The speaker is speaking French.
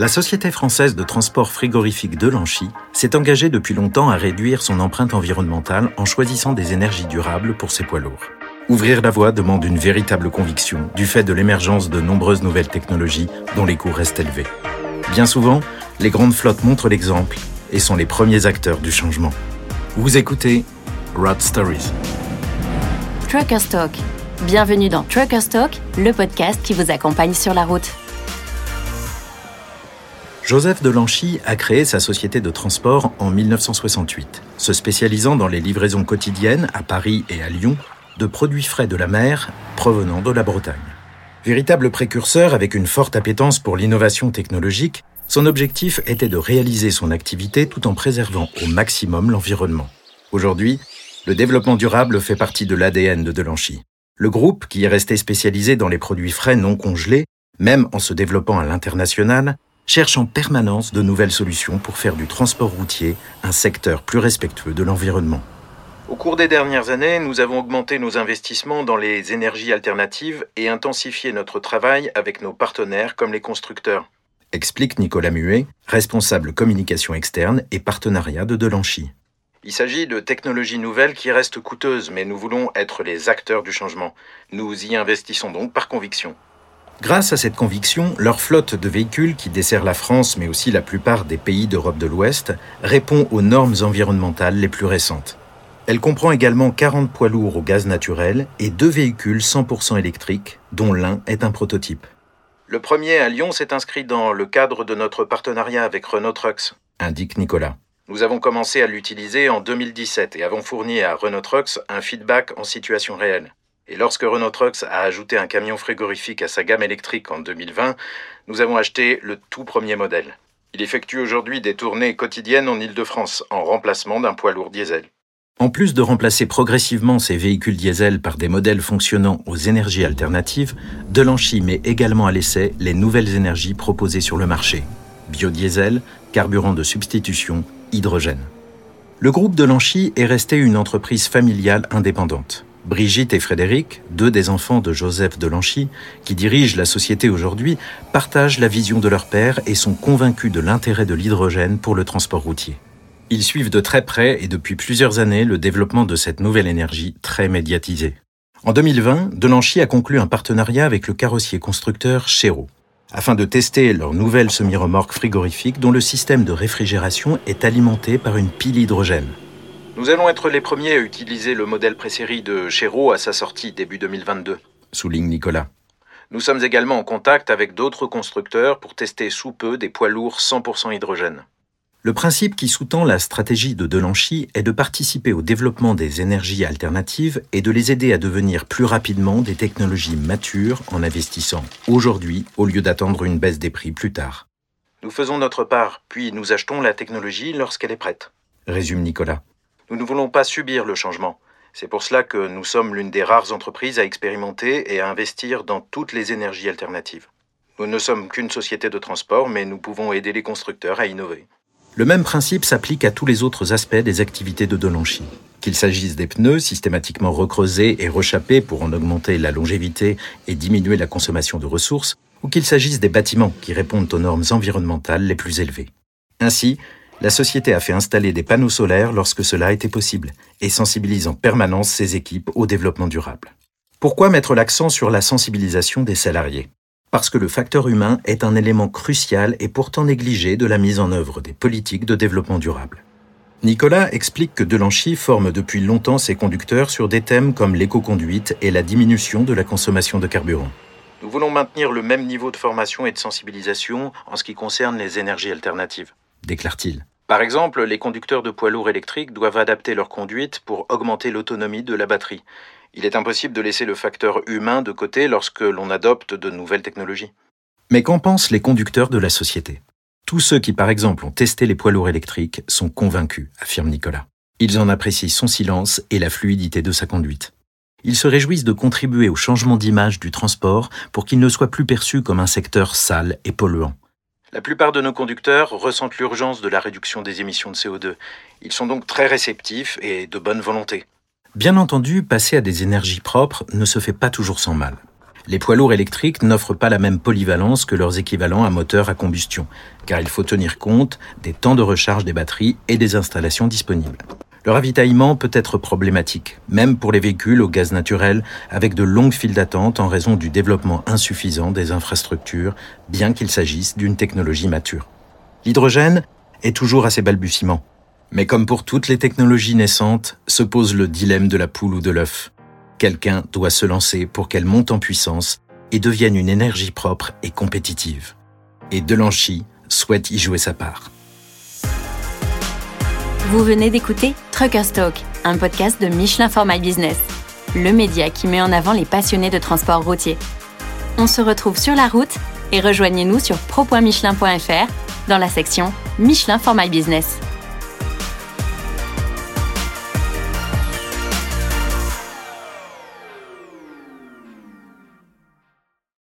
La société française de transport frigorifique de Lanchy s'est engagée depuis longtemps à réduire son empreinte environnementale en choisissant des énergies durables pour ses poids lourds. Ouvrir la voie demande une véritable conviction du fait de l'émergence de nombreuses nouvelles technologies dont les coûts restent élevés. Bien souvent, les grandes flottes montrent l'exemple et sont les premiers acteurs du changement. Vous écoutez Road Stories. Trucker Stock. Bienvenue dans Trucker Stock, le podcast qui vous accompagne sur la route. Joseph Delanchy a créé sa société de transport en 1968, se spécialisant dans les livraisons quotidiennes à Paris et à Lyon de produits frais de la mer provenant de la Bretagne. Véritable précurseur avec une forte appétence pour l'innovation technologique, son objectif était de réaliser son activité tout en préservant au maximum l'environnement. Aujourd'hui, le développement durable fait partie de l'ADN de Delanchy. Le groupe, qui est resté spécialisé dans les produits frais non congelés, même en se développant à l'international, cherche en permanence de nouvelles solutions pour faire du transport routier un secteur plus respectueux de l'environnement. Au cours des dernières années, nous avons augmenté nos investissements dans les énergies alternatives et intensifié notre travail avec nos partenaires comme les constructeurs. Explique Nicolas Muet, responsable communication externe et partenariat de Delanchy. Il s'agit de technologies nouvelles qui restent coûteuses, mais nous voulons être les acteurs du changement. Nous y investissons donc par conviction. Grâce à cette conviction, leur flotte de véhicules qui dessert la France mais aussi la plupart des pays d'Europe de l'Ouest répond aux normes environnementales les plus récentes. Elle comprend également 40 poids lourds au gaz naturel et deux véhicules 100% électriques, dont l'un est un prototype. Le premier à Lyon s'est inscrit dans le cadre de notre partenariat avec Renault Trucks, indique Nicolas. Nous avons commencé à l'utiliser en 2017 et avons fourni à Renault Trucks un feedback en situation réelle. Et lorsque Renault Trucks a ajouté un camion frigorifique à sa gamme électrique en 2020, nous avons acheté le tout premier modèle. Il effectue aujourd'hui des tournées quotidiennes en Ile-de-France en remplacement d'un poids lourd diesel. En plus de remplacer progressivement ces véhicules diesel par des modèles fonctionnant aux énergies alternatives, Delanchy met également à l'essai les nouvelles énergies proposées sur le marché biodiesel, carburant de substitution, hydrogène. Le groupe Delanchy est resté une entreprise familiale indépendante. Brigitte et Frédéric, deux des enfants de Joseph Delanchy, qui dirigent la société aujourd'hui, partagent la vision de leur père et sont convaincus de l'intérêt de l'hydrogène pour le transport routier. Ils suivent de très près et depuis plusieurs années le développement de cette nouvelle énergie très médiatisée. En 2020, Delanchy a conclu un partenariat avec le carrossier constructeur Chéreau, afin de tester leur nouvelle semi-remorque frigorifique dont le système de réfrigération est alimenté par une pile hydrogène. Nous allons être les premiers à utiliser le modèle pré-série de Chéreau à sa sortie début 2022, souligne Nicolas. Nous sommes également en contact avec d'autres constructeurs pour tester sous peu des poids lourds 100% hydrogène. Le principe qui sous-tend la stratégie de Delanchy est de participer au développement des énergies alternatives et de les aider à devenir plus rapidement des technologies matures en investissant aujourd'hui au lieu d'attendre une baisse des prix plus tard. Nous faisons notre part, puis nous achetons la technologie lorsqu'elle est prête, résume Nicolas. Nous ne voulons pas subir le changement. C'est pour cela que nous sommes l'une des rares entreprises à expérimenter et à investir dans toutes les énergies alternatives. Nous ne sommes qu'une société de transport, mais nous pouvons aider les constructeurs à innover. Le même principe s'applique à tous les autres aspects des activités de Delanchy. Qu'il s'agisse des pneus systématiquement recreusés et rechappés pour en augmenter la longévité et diminuer la consommation de ressources, ou qu'il s'agisse des bâtiments qui répondent aux normes environnementales les plus élevées. Ainsi, la société a fait installer des panneaux solaires lorsque cela était possible et sensibilise en permanence ses équipes au développement durable. Pourquoi mettre l'accent sur la sensibilisation des salariés? Parce que le facteur humain est un élément crucial et pourtant négligé de la mise en œuvre des politiques de développement durable. Nicolas explique que Delanchy forme depuis longtemps ses conducteurs sur des thèmes comme l'éco-conduite et la diminution de la consommation de carburant. Nous voulons maintenir le même niveau de formation et de sensibilisation en ce qui concerne les énergies alternatives déclare-t-il. Par exemple, les conducteurs de poids lourds électriques doivent adapter leur conduite pour augmenter l'autonomie de la batterie. Il est impossible de laisser le facteur humain de côté lorsque l'on adopte de nouvelles technologies. Mais qu'en pensent les conducteurs de la société? Tous ceux qui, par exemple, ont testé les poids lourds électriques sont convaincus, affirme Nicolas. Ils en apprécient son silence et la fluidité de sa conduite. Ils se réjouissent de contribuer au changement d'image du transport pour qu'il ne soit plus perçu comme un secteur sale et polluant. La plupart de nos conducteurs ressentent l'urgence de la réduction des émissions de CO2. Ils sont donc très réceptifs et de bonne volonté. Bien entendu, passer à des énergies propres ne se fait pas toujours sans mal. Les poids lourds électriques n'offrent pas la même polyvalence que leurs équivalents à moteur à combustion, car il faut tenir compte des temps de recharge des batteries et des installations disponibles. Le ravitaillement peut être problématique, même pour les véhicules au gaz naturel, avec de longues files d'attente en raison du développement insuffisant des infrastructures, bien qu'il s'agisse d'une technologie mature. L'hydrogène est toujours à ses balbutiements. Mais comme pour toutes les technologies naissantes, se pose le dilemme de la poule ou de l'œuf. Quelqu'un doit se lancer pour qu'elle monte en puissance et devienne une énergie propre et compétitive. Et Delanchy souhaite y jouer sa part. Vous venez d'écouter Trucker Stock, un podcast de Michelin for My Business, le média qui met en avant les passionnés de transport routier. On se retrouve sur la route et rejoignez-nous sur pro.michelin.fr dans la section Michelin for My Business.